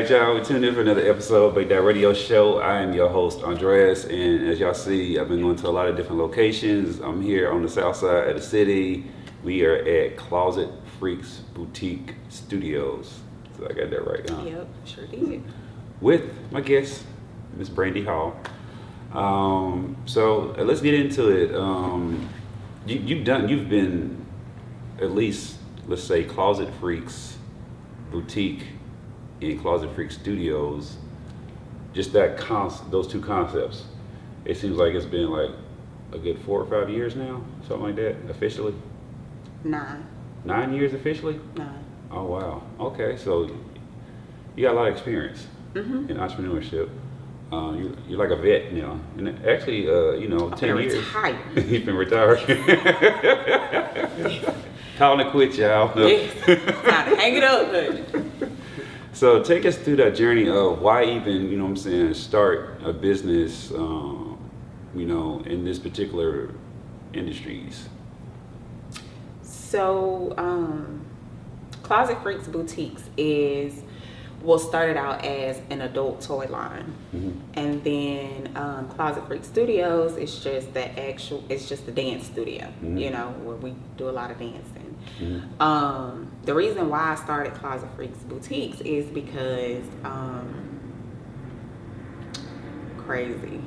right, y'all, we tuned in for another episode of Big Dad Radio Show. I am your host, Andreas, and as y'all see, I've been going to a lot of different locations. I'm here on the south side of the city. We are at Closet Freaks Boutique Studios. So I got that right, huh? Yep, sure did. With my guest, Miss Brandy Hall. Um, so uh, let's get into it. Um, you, you've done, you've been at least, let's say, Closet Freaks Boutique in Closet Freak Studios. Just that concept, those two concepts. It seems like it's been like a good four or five years now, something like that, officially. Nine. Nine years officially. Nine. Oh wow. Okay, so you got a lot of experience Mm-hmm. in entrepreneurship. Uh, you, you're like a vet now, and actually, uh, you know, I'm ten years. retire. You've been retired. Time to quit, y'all. Yes. Time to hang it up, honey. So take us through that journey of why even, you know what I'm saying, start a business, um, you know, in this particular industries. So, um, Closet Freaks Boutiques is well started out as an adult toy line, Mhm. and then um, Closet Freak Studios is just the actual. It's just the dance studio, Mhm. you know, where we do a lot of dancing. Mhm. Um, the reason why I started Closet Freaks Boutiques is because um, crazy.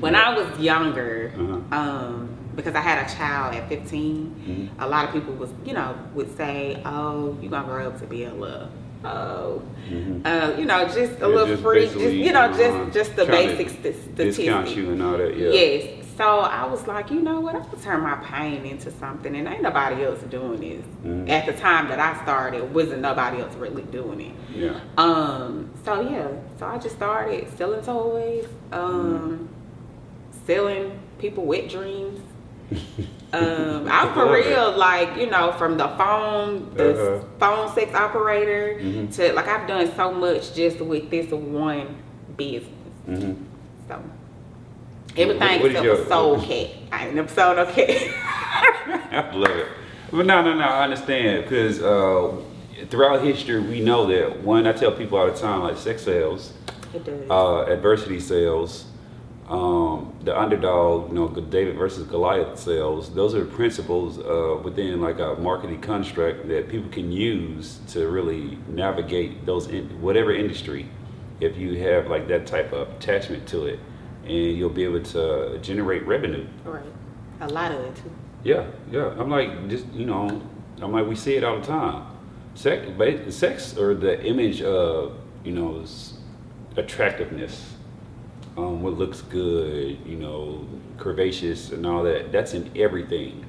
When I was younger, Uh-huh. um, because I had a child at 15, Mhm. a lot of people was, you know, would say, "Oh, you gonna grow up to be a little, oh, Mhm. uh, you know, just a Yeah, little just freak, just you know, uh, just just the basic st- Discount statistics." you and all that, yeah. Yes. So I was like, you know what? I'm gonna turn my pain into something, and ain't nobody else doing this. Mhm. At the time that I started, wasn't nobody else really doing it. Yeah. Um. So yeah. So I just started selling toys, um, selling people wet dreams. Um, I'm for real, like you know, from the phone, the Uh-huh. phone sex operator, Mhm. to like I've done so much just with this one business. hmm So everything What is except your- for soul cat. I ain't never sold no cat. I love it. But no, no, no, I understand because uh, throughout history, we know that one, I tell people all the time, like sex sells, it does. uh, adversity sells, um, the underdog, you know, David versus Goliath sells. Those are the principles uh, within like a marketing construct that people can use to really navigate those in whatever industry. If you have like that type of attachment to it, and you'll be able to generate revenue. right. A lot of it too. Yeah, yeah. I'm like, just you know, I'm like, we see it all the time. Sex, but sex or the image of you know attractiveness, um, what looks good, you know, curvaceous and all that. That's in everything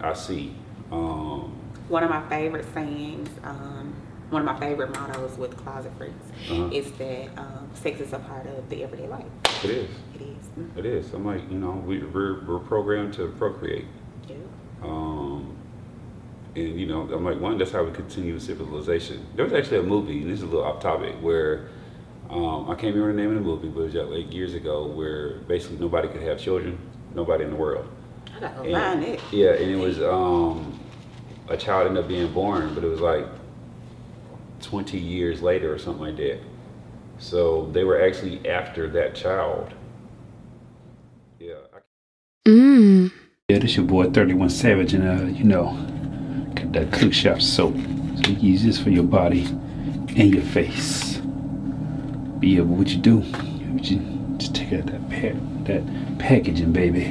I see. Um, One of my favorite sayings, um, one of my favorite mottos with Closet Freaks Uh-huh. is that um, sex is a part of the everyday life. it is. It is. Mm, It is. I'm like, you know, we, we're we're programmed to procreate. yeah. Um, and you know, I'm like, one, that's how we continue civilization. There was actually a movie, and this is a little off topic, where um, I can't remember the name of the movie, but it was like years ago, where basically nobody could have children, nobody in the world. I gotta go find it. Yeah, and it was um, a child ended up being born, but it was like 20 years later or something like that. So they were actually after that child. Yeah. I- Mmm. Yeah, this your boy 31 Savage, and uh, you know, got that cook shop soap. So you use this for your body and your face. But yeah, but what you do, what you just take out that pack, that packaging, baby,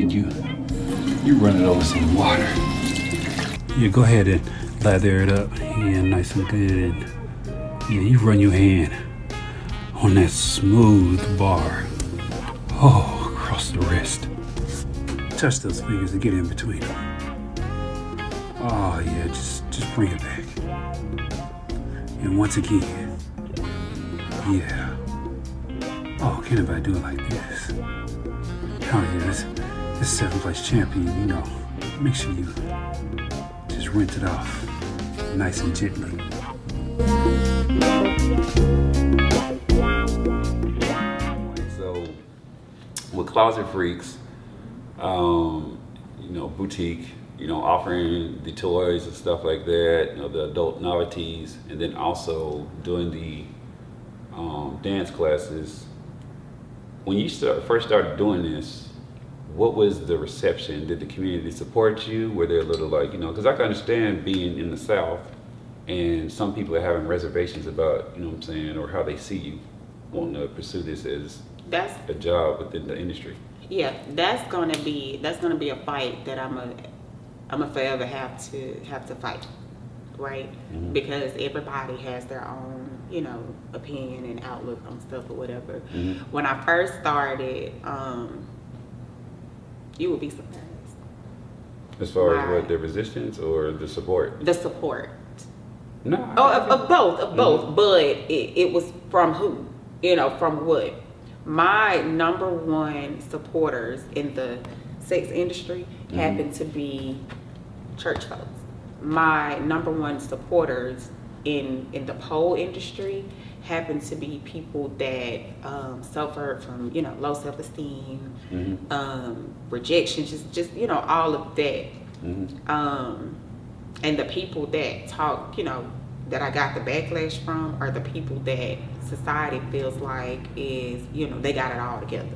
and you you run it over some water. You go ahead and lather it up, nice and good, yeah, you run your hand on that smooth bar. Oh, across the wrist touch those fingers and get in between them. Oh yeah, just just bring it back. And once again, yeah. Oh, can anybody do it like this? Oh yeah, this this seventh place champion, you know. Make sure you just rinse it off nice and gently. So with Closet Freaks, um, you know, boutique, you know, offering the toys and stuff like that, you know, the adult novelties, and then also doing the um, dance classes. When you start, first started doing this, what was the reception? Did the community support you? Were they a little like, you know, because I can understand being in the South and some people are having reservations about, you know what I'm saying, or how they see you wanting to pursue this as That's a job within the industry. yeah, that's gonna be that's gonna be a fight that I'm a I'm a forever have to have to fight, right? Mhm. Because everybody has their own you know opinion and outlook on stuff or whatever. Mhm. When I first started, um, you would be surprised As far as what the resistance or the support? the support. No. Oh, of, of both, of both. Mhm. But it, it was from who? You know, from what? My number one supporters in the sex industry Mhm. happen to be church folks. My number one supporters in in the pole industry happen to be people that um, suffered from you know low self esteem, Mhm. um, rejection, just just you know all of that Mhm. um, and the people that talk, you know, that I got the backlash from are the people that society feels like is, you know, they got it all together.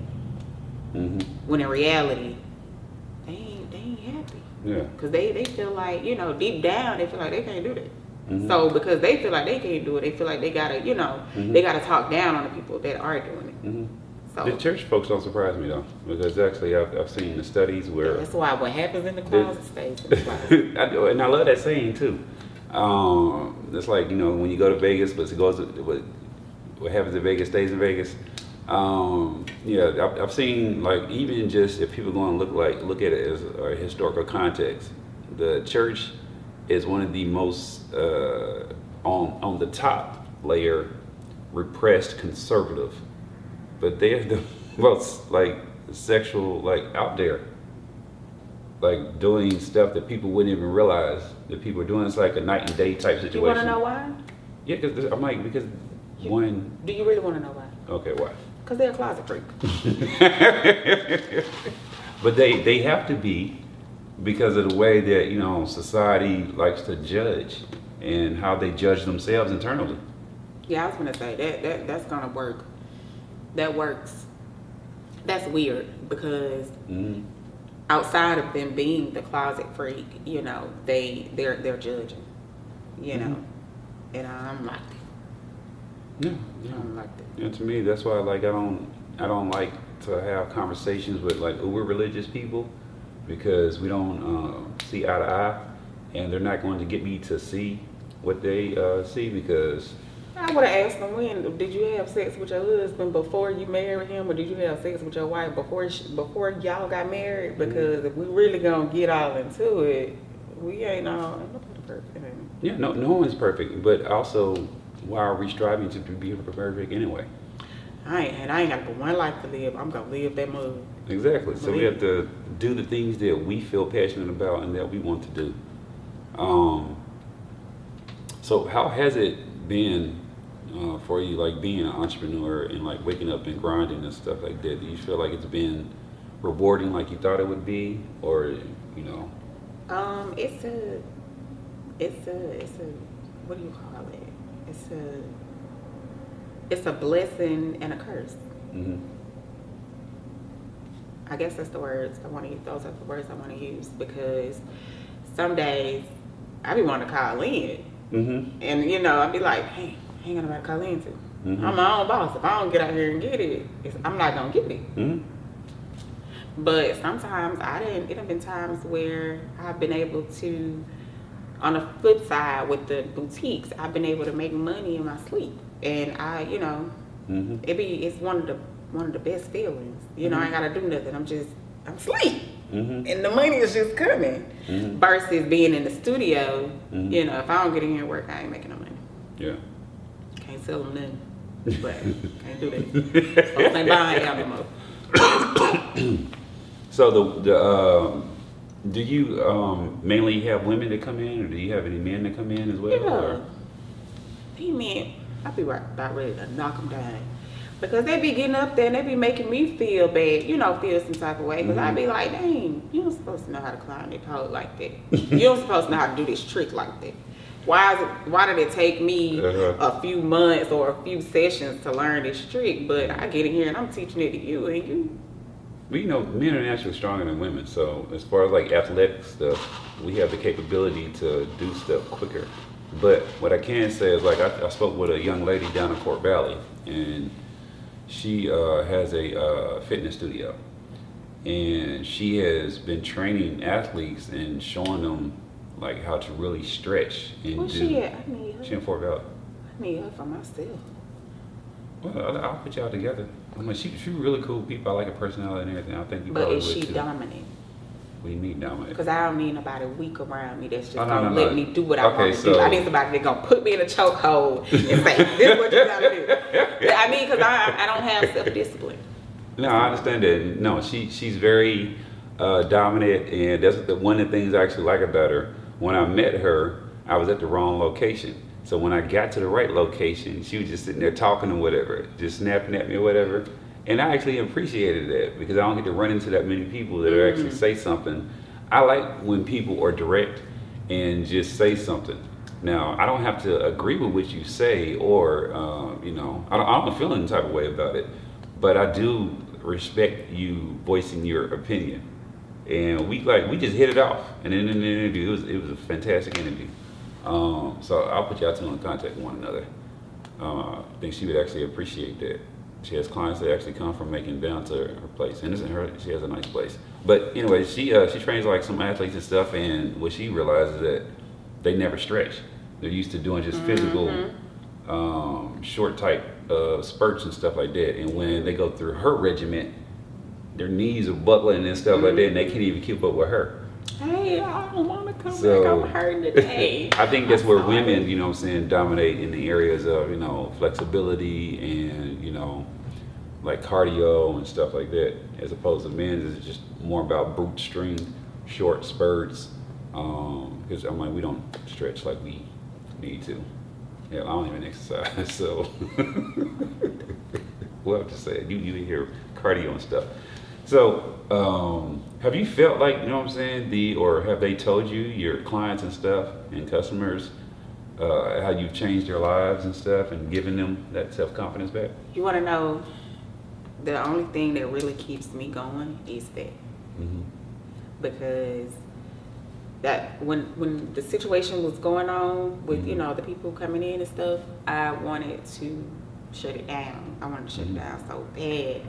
Mhm. When in reality, they ain't, they ain't happy. Yeah. Cause they, they feel like, you know, deep down, they feel like they can't do that. Mhm. So because they feel like they can't do it, they feel like they gotta, you know, Mhm. they gotta talk down on the people that are doing it. Mhm. So The church folks don't surprise me though, because actually I've, I've seen the studies where that's why what happens in the closet stays in the closet. I do, and I love that saying too. Um, it's like you know when you go to Vegas, but it goes what, what happens in Vegas stays in Vegas. Um, yeah, I've, I've seen like even just if people go and look like look at it as a historical context, the church is one of the most uh, on on the top layer repressed conservative, but they're the most like sexual like out there like doing stuff that people wouldn't even realize that people are doing. It's like a night and day type situation. you wanna know why? Yeah, because I'm like because one. Do you really wanna know why? Okay, why? Cause they're a closet freak. But they they have to be because of the way that you know society likes to judge and how they judge themselves internally. Yeah, I was gonna say that that that's gonna work. That works. That's weird because Mm-hmm. outside of them being the closet freak, you know, they they're they're judging, you know, and I'm like, that. Yeah, yeah. don't like that. Yeah, to me, that's why like I don't I don't like to have conversations with like uber religious people because we don't uh, see eye to eye, and they're not going to get me to see what they uh, see because I would have asked them when did you have sex with your husband before you married him, or did you have sex with your wife before she, before y'all got married? Because if we really gonna get all into it, we ain't all perfect. yeah, no no one's perfect, but also why are we striving to be perfect anyway? I ain't and I ain't got but one life to live. I'm gonna live that mug. Exactly. So we have to do the things that we feel passionate about and that we want to do. Um, so how has it been uh, for you, like being an entrepreneur and like waking up and grinding and stuff like that? Do you feel like it's been rewarding like you thought it would be, or you know? Um, it's a, it's a, it's a, what do you call it? It's a, it's a blessing and a curse. hmm I guess that's the words I want to use. Those are the words I want to use because some days I be wanting to call in, hmm and you know I'd be like, hey, I ain't got nobody to call in to. Mhm. I'm my own boss. If I don't get out here and get it, it's, I'm not gonna get it. hmm But sometimes I didn't. It have been times where I've been able to, on the flip side with the boutiques, I've been able to make money in my sleep, and I, you know, hmm it be it's one of the one of the best feelings. You know, I ain't gotta do nothing. I'm just I'm asleep, hmm and the money is just coming. Mhm. Versus being in the studio, Mhm. you know, if I don't get in here and work, I ain't making no money. Yeah. Can't sell them nothing. But can't do that. Folks ain't buying album up. So the the um, do you um, mainly have women that come in, or do you have any men that come in as well? Yeah. Or? He meant I be right about ready to knock them down. Because they be getting up there and they be making me feel bad, you know, feel some type of way. Because I be like, dang, you don't supposed to know how to climb that pole like that. you don't supposed to know how to do this trick like that. Why is it? Why did it take me Uh-huh. a few months or a few sessions to learn this trick? But I get in here and I'm teaching it to you, and you We know men are naturally stronger than women, so as far as like athletic stuff, we have the capability to do stuff quicker. But what I can say is like I, I spoke with a young lady down in Fort Valley, and she uh, has a uh, fitness studio, and she has been training athletes and showing them like how to really stretch and where's do. she at? I need her. She in Fort Valley. I need her for myself. Well, I'll, put y'all together. I mean, she she really cool people. I like her personality and everything. I think you But probably is would she too. dominant? We need dominant. Because I don't need nobody weak around me that's just Oh, no, gonna no, let no. me do what I Okay, want to so- do. I need somebody that's gonna put me in a chokehold and say, "This is what you gotta do." I mean, because I I don't have self discipline. No, I understand that. No, she she's very uh, dominant, and that's the, one of the things I actually like about her. When I met her, I was at the wrong location. So when I got to the right location, she was just sitting there talking or whatever, just snapping at me or whatever. And I actually appreciated that because I don't get to run into that many people that are actually say something. I like when people are direct and just say something. Now, I don't have to agree with what you say, or uh, you know, I don't, I don't feel any type of way about it, but I do respect you voicing your opinion. And we like we just hit it off, and in the interview, it was it was a fantastic interview. Um, so I'll put y'all two in contact with one another. Uh, I think she would actually appreciate that. She has clients that actually come from Macon down to her place, and isn't her? She has a nice place. But anyway, she uh, she trains like some athletes and stuff, and what she realizes is that they never stretch. They're used to doing just physical, um, short type uh, spurts and stuff like that. And when they go through her regiment, their knees are buckling and stuff like that, and they can't even keep up with her. Hey, I don't want to come So- back. I'm hurting today. I think that's I'm where sorry. women, you know what I'm saying, dominate in the areas of, you know, flexibility and, you know, like cardio and stuff like that, as opposed to men is just more about brute strength, short spurts. Um, because I'm like, we don't stretch like we need to. Yeah, I don't even exercise, so what to say? it. You you hear cardio and stuff. So, um, have you felt like you know what I'm saying? The or have they told you your clients and stuff and customers uh, how you've changed their lives and stuff and given them that self confidence back? You want to know the only thing that really keeps me going is that Mm-hmm. because that when when the situation was going on with you Mhm. know the people coming in and stuff, I wanted to shut it down. I wanted to shut Mhm. it down so bad.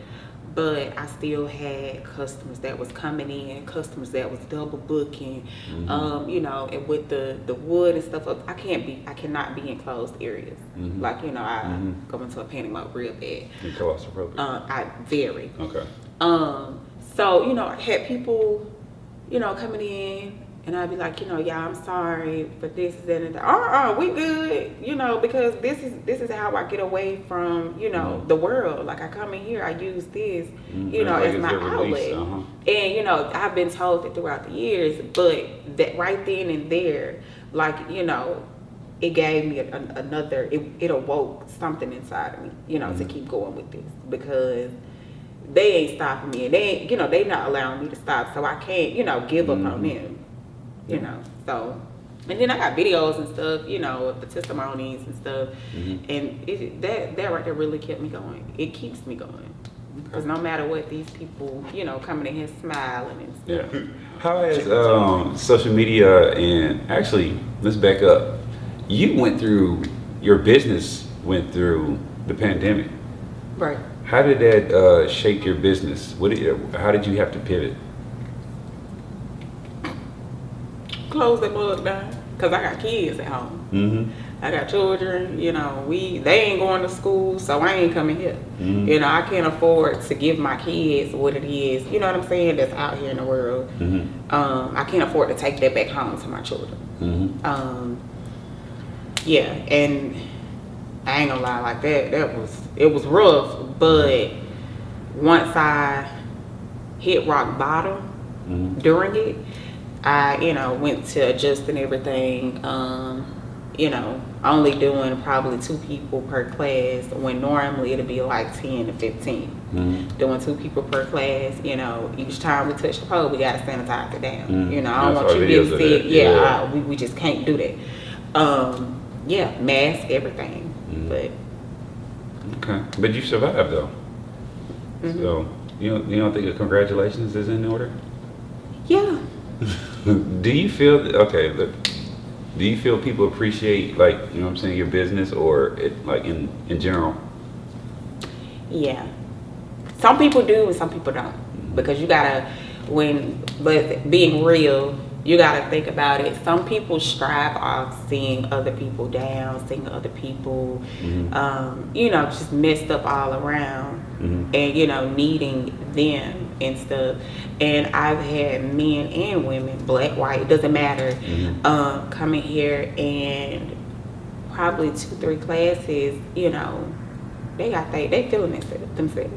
But I still had customers that was coming in, customers that was double booking, Mhm. um, you know, and with the the wood and stuff. I can't be, I cannot be in closed areas. Mhm. Like you know, I Mhm. go into a panic mode real bad. And claustrophobic. Uh, I very. okay. Um, so, you know, I had people, you know, coming in and I'd be like, you know, y'all, I'm sorry but this, that, and that. Uh, uh, we good, you know, because this is this is how I get away from, you know, Mhm. the world. Like I come in here, I use this, Mhm. you know, Like as my outlet. uh-huh. And you know, I've been told that throughout the years, but that right then and there, like you know, it gave me a, a- another. It, it awoke something inside of me, you know, to Mhm. keep going with this because they ain't stopping me, and they, ain't, you know, they not allowing me to stop. So I can't, you know, give up on Mhm. them, you know. So, and then I got videos and stuff, you know, of the testimonies and stuff, Mhm. and it, that that right there really kept me going. It keeps me going. Because no matter what, these people, you know, coming in here smiling and stuff. Yeah. How has um, social media and actually, let's back up. You went through your business went through the pandemic. Right. How did that uh, shape your business? What did, how did you have to pivot? Close that mug down. Because I got kids at home. Mm-hmm. I got children, you know, we they ain't going to school, so I ain't coming here. Mhm. You know, I can't afford to give my kids what it is, you know what I'm saying, that's out here in the world. Mm-hmm. Um, I can't afford to take that back home to my children. Mm-hmm. Um, yeah, and I ain't gonna lie, like that, that was it was rough, but once I hit rock bottom Mm-hmm. during it, I, you know, went to adjusting everything, um, you know, only doing probably two people per class when normally it'll be like 10 to 15. Mhm. Doing two people per class, you know, each time we touch the pole, we got to sanitize it down. Mhm. You know, I don't I want you videos getting sick. Yeah, Yeah. I- we, we just can't do that. Um, yeah, mask, everything. Mhm. But Okay, but you survived though. Mhm. So you don't, you don't think a congratulations is in order? yeah, do you feel okay? Look, do you feel people appreciate like you know what I'm saying your business or it like in in general? Yeah. Some people do and some people don't. Because you gotta when but being real, you gotta think about it. Some people strive off seeing other people down, seeing other people Mhm. um, you know, just messed up all around Mhm. and you know, needing them and stuff. And I've had men and women, black, white, it doesn't matter, Mhm. um, coming here and probably two, three classes, you know, they got they they feeling themselves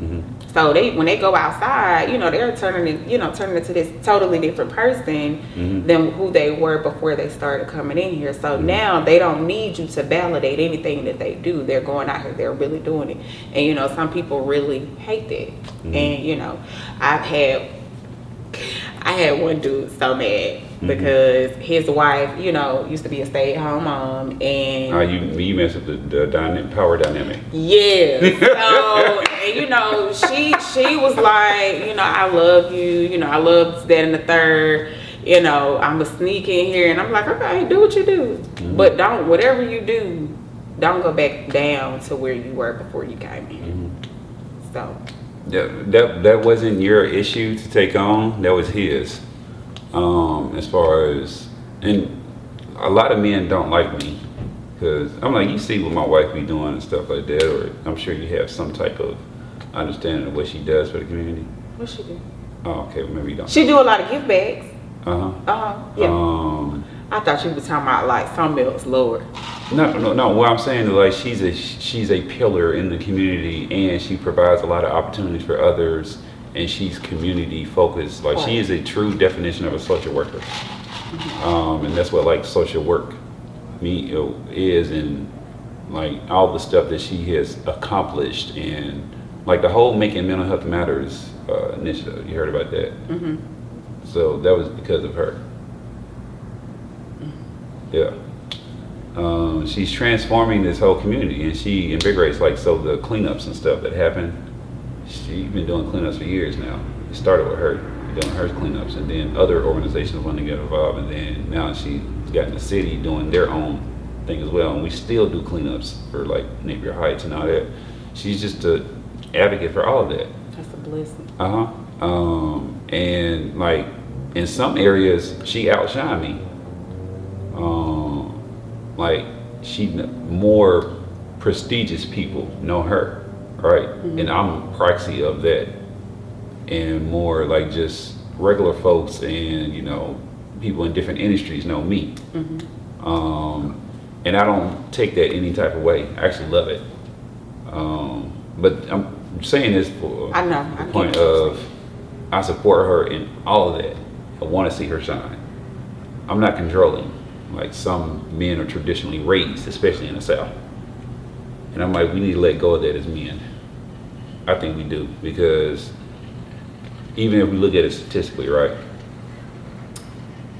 Mhm. So they when they go outside, you know, they're turning it, you know, turning into this totally different person Mhm. than who they were before they started coming in here. So Mhm. now they don't need you to validate anything that they do. They're going out here, they're really doing it. And you know, some people really hate that. Mhm. And you know, I've had I had one dude so mad Mhm. because his wife, you know, used to be a stay-at-home mom and Ah, you you mess up the, the dyna- power dynamic. yeah. So, and you know, she she was like, you know, I love you. You know, I love that and the third. You know, I'm a sneak in here, and I'm like, okay, do what you do, Mhm. but don't whatever you do, don't go back down to where you were before you came in. Mhm. So, Yeah, that that wasn't your issue to take on. That was his. Um, as far as and a lot of men don't like me because I'm like, you see what my wife be doing and stuff like that, or I'm sure you have some type of understanding of what she does for the community. what she do? Oh, okay, well, maybe you don't. She do a lot of gift bags. Uh huh. Uh huh. Yeah. Um, I thought you were talking about like something else, Lord. No, no, no. What I'm saying is like she's a she's a pillar in the community, and she provides a lot of opportunities for others, and she's community focused. Like she is a true definition of a social worker, um, and that's what like social work me is, and like all the stuff that she has accomplished, and like the whole making mental health matters uh, initiative. You heard about that? Mm-hmm. So that was because of her. Yeah. Um, she's transforming this whole community and she invigorates like so the cleanups and stuff that happen. She's been doing cleanups for years now. It started with her doing her cleanups and then other organizations want to get involved and then now she's got in the city doing their own thing as well. And we still do cleanups for like Napier Heights and all that. She's just a advocate for all of that. That's a blessing. Uh huh. Um, and like in some areas, she outshined me. Um, like she more prestigious people know her, right? And I'm proxy of that, and more like just regular folks and you know people in different industries know me. Um, and I don't take that any type of way. I actually love it. Um, but I'm saying this for I know. The point of I support her in all of that. I want to see her shine. I'm not controlling like some men are traditionally raised, especially in the South. And I'm like, we need to let go of that as men. I think we do because even if we look at it statistically, right?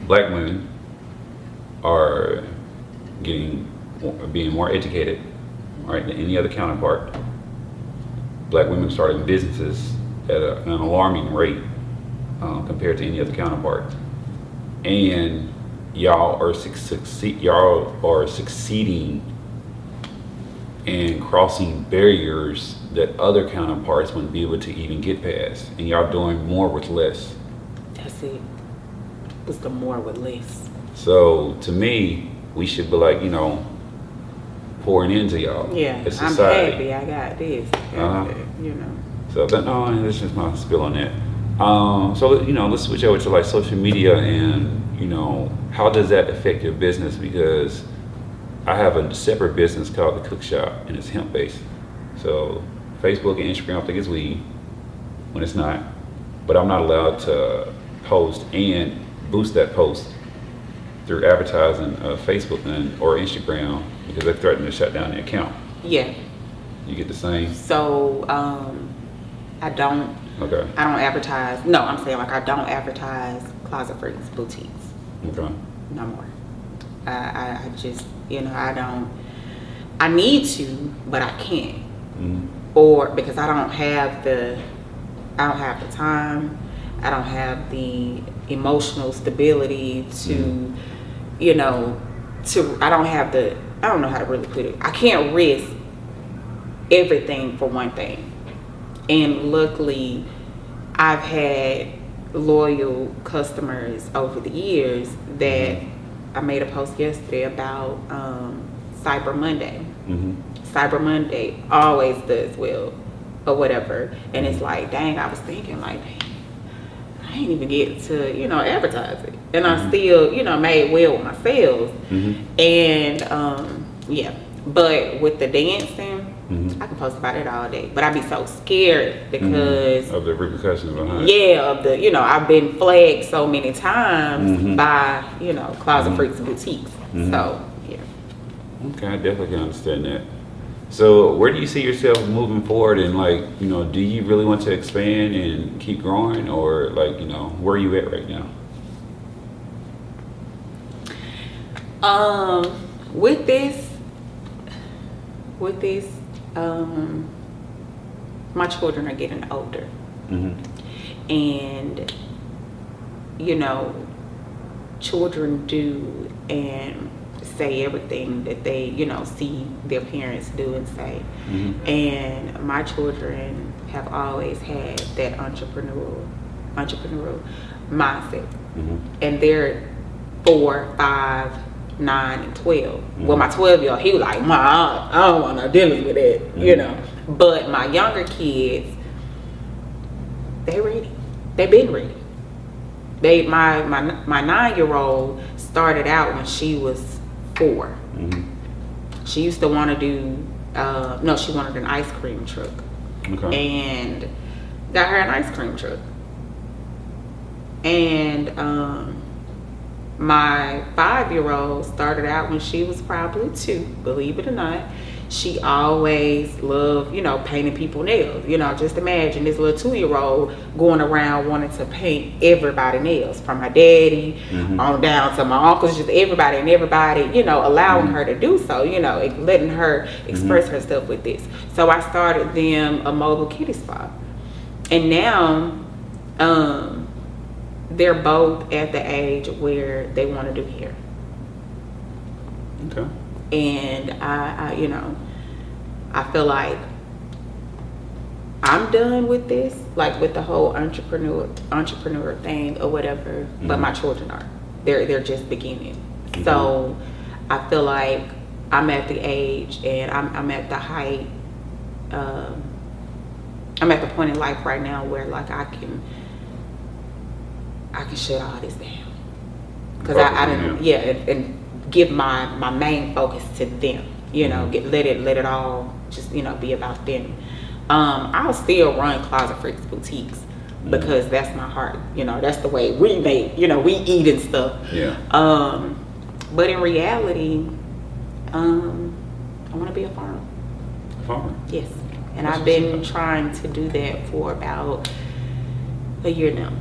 Black women are getting being more educated, right, than any other counterpart. Black women starting businesses at a, an alarming rate um, compared to any other counterpart, and y'all are suc- succeed y'all are succeeding and crossing barriers that other counterparts wouldn't be able to even get past, and y'all doing more with less. That's it. What's the more with less? So to me, we should be like, you know, pouring into y'all. Yeah, as I'm society. happy I got this. Uh-huh. You know. So that no, that's just my spill on that. Um, so you know, let's switch over to like social media and you know, how does that affect your business? Because I have a separate business called the Cook Shop, and it's hemp based. So Facebook and Instagram think it's weed when it's not, but I'm not allowed to post and boost that post through advertising uh, Facebook and or Instagram because they threatened to shut down the account. Yeah. You get the same. So um, I don't Okay. I don't advertise. No, I'm saying like I don't advertise Closet Freaks boutiques Okay. no more. I, I, I just you know I don't. I need to, but I can't. hmm or because I don't have the I don't have the time, I don't have the emotional stability to, you know, to I don't have the I don't know how to really put it. I can't risk everything for one thing. And luckily I've had loyal customers over the years that I made a post yesterday about um, Cyber Monday. hmm Cyber Monday always does well or whatever. And it's like, dang, I was thinking like, dang, I ain't even get to, you know, advertise it. And I Mhm. still, you know, made well with my sales. hmm And um, yeah. But with the dancing, Mhm. I can post about it all day. But I'd be so scared because of the repercussions behind. yeah, of the you know, I've been flagged so many times Mhm. by, you know, closet Mhm. freaks boutiques. Mhm. So yeah. Okay, I definitely can understand that. So, where do you see yourself moving forward? And like, you know, do you really want to expand and keep growing, or like, you know, where are you at right now? Um, with this, with this, um, my children are getting older, hmm and you know, children do and say everything that they, you know, see their parents do and say. hmm And my children have always had that entrepreneurial, entrepreneurial mindset. Hmm and they're four, five, nine, and 12 Well, my twelve year old, he was like, "Ma, I don't want no dealings with that," you Mhm. know. But my younger kids, they ready. They been ready. They my my my nine year old started out when she was four. hmm She used to want to do. Uh, no, she wanted an ice cream truck Okay. and got her an ice cream truck. And um, my five year old started out when she was probably two, believe it or not. She always loved, you know, painting people nails. You know, just imagine this little two year old going around wanting to paint everybody nails, from my daddy Mhm. on down to my uncles, just everybody and everybody, you know, allowing her to do so, you know, letting her express herself with this. So I started them a mobile kitty spot. And now um, they're both at the age where they want to do hair. Okay. And I, I, you know, I feel like I'm done with this, like with the whole entrepreneur entrepreneur thing or whatever. But Mhm. my children are. They're they're just beginning. So I feel like I'm at the age and I'm I'm at the height. Um, I'm at the point in life right now where like I can I can shut all this down. Because I, I didn't yeah. and, and give my my main focus to them you know Mhm. get let it let it all just you know be about them. Um i'll still run closet freaks boutiques Mm-hmm. because that's my heart you know that's the way we make you know we eat and stuff. Yeah. um but in reality um i want to be a farmer. Farmer. yes. And i've been trying to do that for about a year now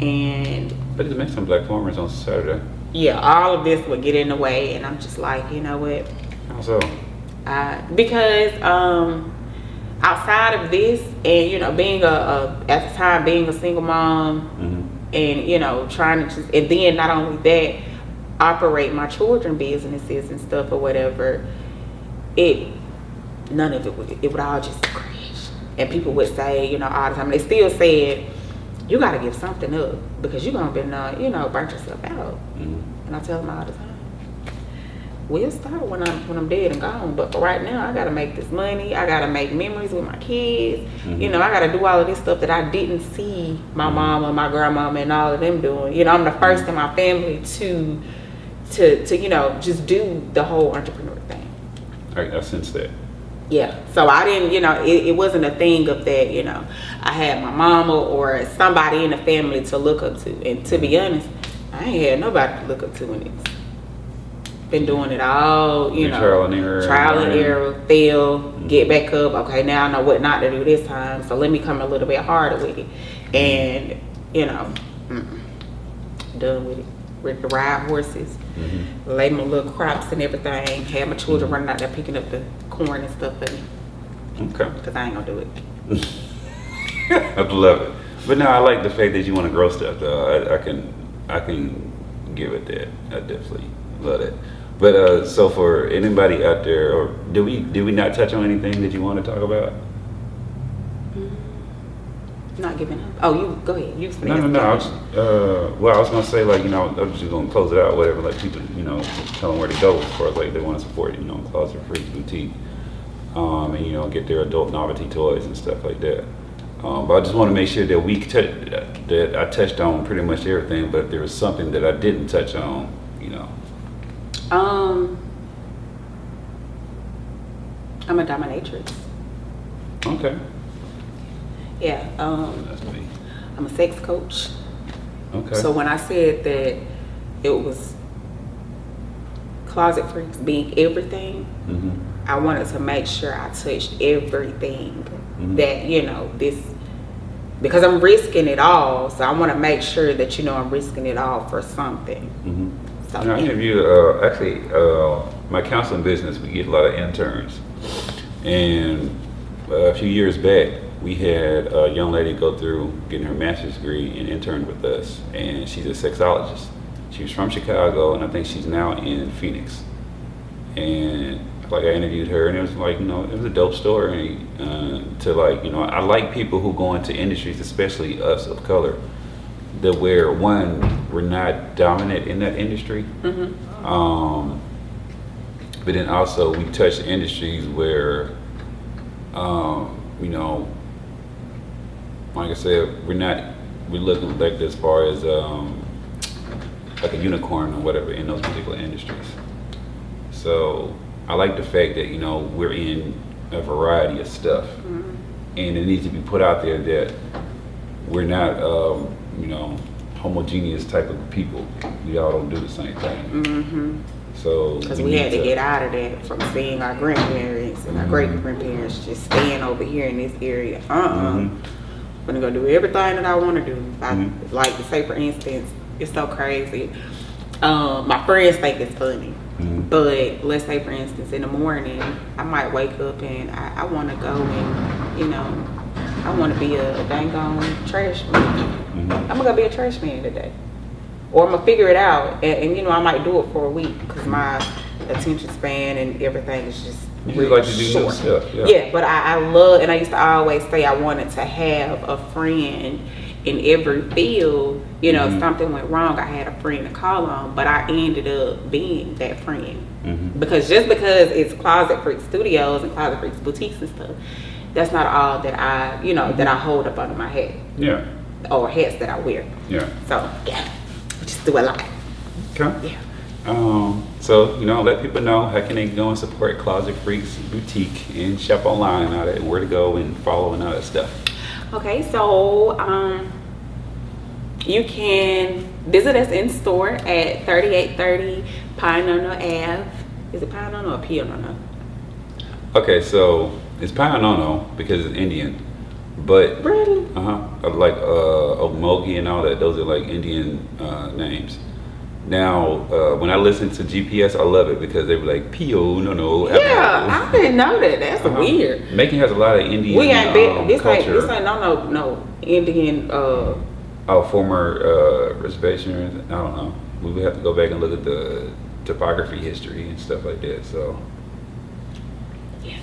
and But it's met some black farmers on Saturday. yeah, all of this would get in the way, and I'm just like, you know what? How so? Uh, because um, outside of this, and you know, being a, a at the time being a single mom, hmm and you know, trying to just, and then not only that, operate my children businesses and stuff or whatever, it none of it would it would all just crash. And people would say, you know, all the time, they still said, you got to give something up because you're gonna be, uh, you know, burnt yourself out. hmm And I tell them all the time, we'll start when I'm when I'm dead and gone. But for right now, I gotta make this money. I gotta make memories with my kids. Mhm. You know, I gotta do all of this stuff that I didn't see my mama, my grandmama, and all of them doing. You know, I'm the first in my family to to to you know just do the whole entrepreneur thing. I, I sense that. Yeah. So I didn't, you know, it, it wasn't a thing of that, you know, I had my mama or somebody in the family to look up to. And to be honest, I ain't had nobody to look up to in this. Been doing it all, you Your know. trial and error, Trial and learning. error, fail, get back up. Okay, now I know what not to do this time. So let me come a little bit harder with it. And, you know, mm, done with it. Ready to ride horses, Mm-hmm. lay my little crops and everything. Have my children running out there picking up the corn and stuff for me. Okay. Because I ain't gonna do it. I love it. But no, I like the fact that you want to grow stuff. Though I, I can, I can give it that. I definitely love it. But uh, so for anybody out there, or do we did we not touch on anything that you want to talk about? Not giving up. Oh, you go ahead. You No, no, no. I was, uh, well, I was gonna say like you know I was just gonna close it out. Whatever, like people, you know, tell them where to go as far as like they want to support, you know, Closet Freaks Boutique, um, and you know get their adult novelty toys and stuff like that. Um, but I just want to make sure that we t- that I touched on pretty much everything. But if there was something that I didn't touch on, you know, Um, I'm a dominatrix. okay, Yeah. Um, that's me. I'm a sex coach. Okay. So when I said that it was closet freaks being everything, hmm I wanted to make sure I touched everything Mhm. that you know this because I'm risking it all. So I want to make sure that you know I'm risking it all for something. hmm So I interviewed, uh, actually, uh, my counseling business, we get a lot of interns. And uh, a few years back, we had a young lady go through getting her master's degree and intern with us. And she's a sexologist. She was from Chicago, and I think she's now in Phoenix. And like I interviewed her, and it was like, you know, it was a dope story. Uh, to like, you know, I like people who go into industries, especially us of color, that where one we're not dominant in that industry, Mm-hmm. um, but then also we touch industries where, um, you know, like I said, we're not we're looking like as far as um, like a unicorn or whatever in those particular industries. So I like the fact that you know we're in a variety of stuff, and it needs to be put out there that we're not, um, you know, homogeneous type of people. We all don't do the same thing. Mm-hmm. So Because we, had to, get out of that from seeing our grandparents and our Mhm. great grandparents just staying over here in this area. Uh-uh. Mhm. I'm gonna go do everything that I want to do. I, Mhm. Like, say for instance, it's so crazy. Um, my friends think it's funny, Mhm. but let's say for instance, in the morning, I might wake up and I, I want to go and you know, I want to be a, dang on trash man. Mhm. I'm gonna go be a trash man today. Or I'm gonna figure it out, and, and you know I might do it for a week because my attention span and everything is just You really like to do new short. stuff, yeah. yeah, but I, I love, and I used to always say I wanted to have a friend in every field. You know, if Mhm. something went wrong, I had a friend to call on, but I ended up being that friend Mhm. because just because it's Closet Freak Studios and Closet Freaks boutiques and stuff, that's not all that I, you know, that I hold up under my head Yeah. or hats that I wear. Yeah. So yeah, we just do a lot. Okay. Yeah. Um, so you know, let people know how can they go and support Closet Freaks Boutique and shop online and all that, and where to go and follow and all that stuff. Okay, so um, you can visit us in store at 3830 Pioneer Ave. Is it Pioneer or Pioneer? Okay, so it's Pio Nono because it's Indian, but Really? uh huh, like uh, Ocmulgee and all that. Those are like Indian uh, names. Now, uh, when I listen to GPS, I love it because they were like P.O., no no. Yeah, I didn't know that. That's Uh-huh. weird. Macon has a lot of Indian. We ain't um, been. This ain't. This ain't no no no Indian. Uh, Oh, former uh, reservation. Or anything. I don't know. We would have to go back and look at the topography history and stuff like that. So, Yeah,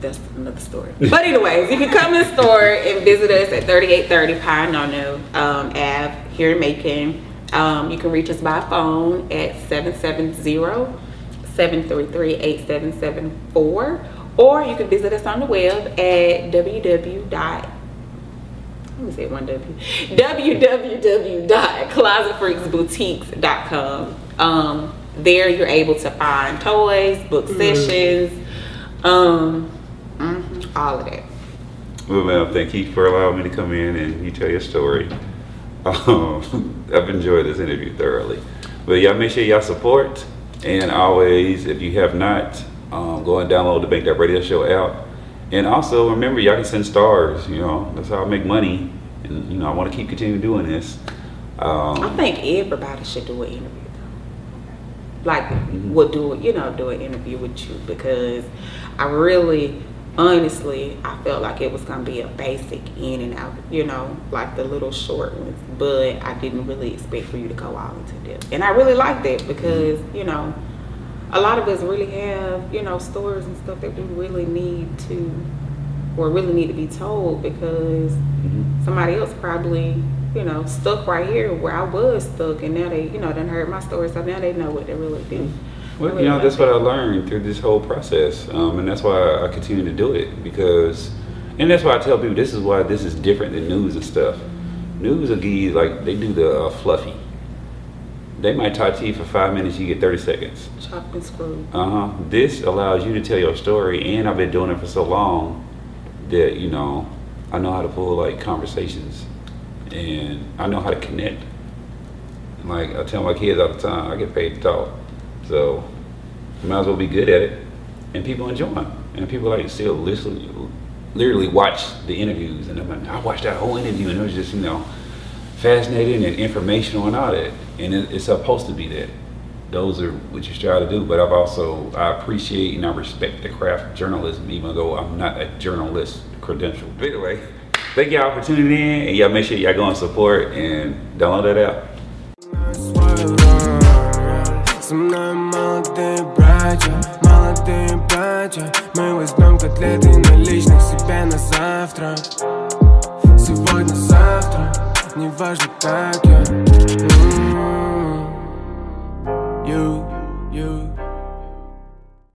that's another story. But anyways, you can come in the store and visit us at 3830 Pioneer um, Ave here in Macon. Um, you can reach us by phone at 770-733-8774 or you can visit us on the web at www. Let me say one W. www.closetfreaksboutiques.com. Um, there you're able to find toys, book sessions, um, mhm, all of that. well, man, thank you for allowing me to come in and you tell your story. Um, I've enjoyed this interview thoroughly. But y'all make sure y'all support. And always, if you have not, um, go and download the Bank That Radio Show app. And also remember, y'all can send stars. You know, that's how I make money. And you know, I want to keep continuing doing this. Um, I think everybody should do an interview. Like, we'll do you know do an interview with you because I really, honestly, I felt like it was gonna be a basic in and out. You know, like the little short ones. But I didn't really expect for you to go all into depth, and I really like that because you know, a lot of us really have you know stories and stuff that we really need to, or really need to be told because mhm. somebody else probably, you know, stuck right here where I was stuck, and now they, you know, done heard my story, so now they know what they really do. Well, you know, that's what I learned through this whole process, um, and that's why I continue to do it because, and that's why I tell people this is why this is different than news and stuff. News will give you like they do the uh, fluffy. They might talk to you for five minutes, you get thirty seconds. Chop and screw. Uh huh. This allows you to tell your story, and I've been doing it for so long that you know I know how to pull like conversations, and I know how to connect. Like I tell my kids all the time, I get paid to talk, so you might as well be good at it, and people enjoy them, and people like still listen, literally watch the interviews, and I'm like, I watched that whole interview, and it was just you know fascinating and informational and all that, and it, it's supposed to be that. Those are what you try to do, but I've also I appreciate and I respect the craft of journalism, even though I'm not a journalist credential. But anyway, thank y'all for tuning in, and y'all make sure y'all go and support and download that app. Со мной молодые братья, молодые братья. Мы возьмем котлеты наличных себе на завтра Сегодня, завтра, неважно как я. You, you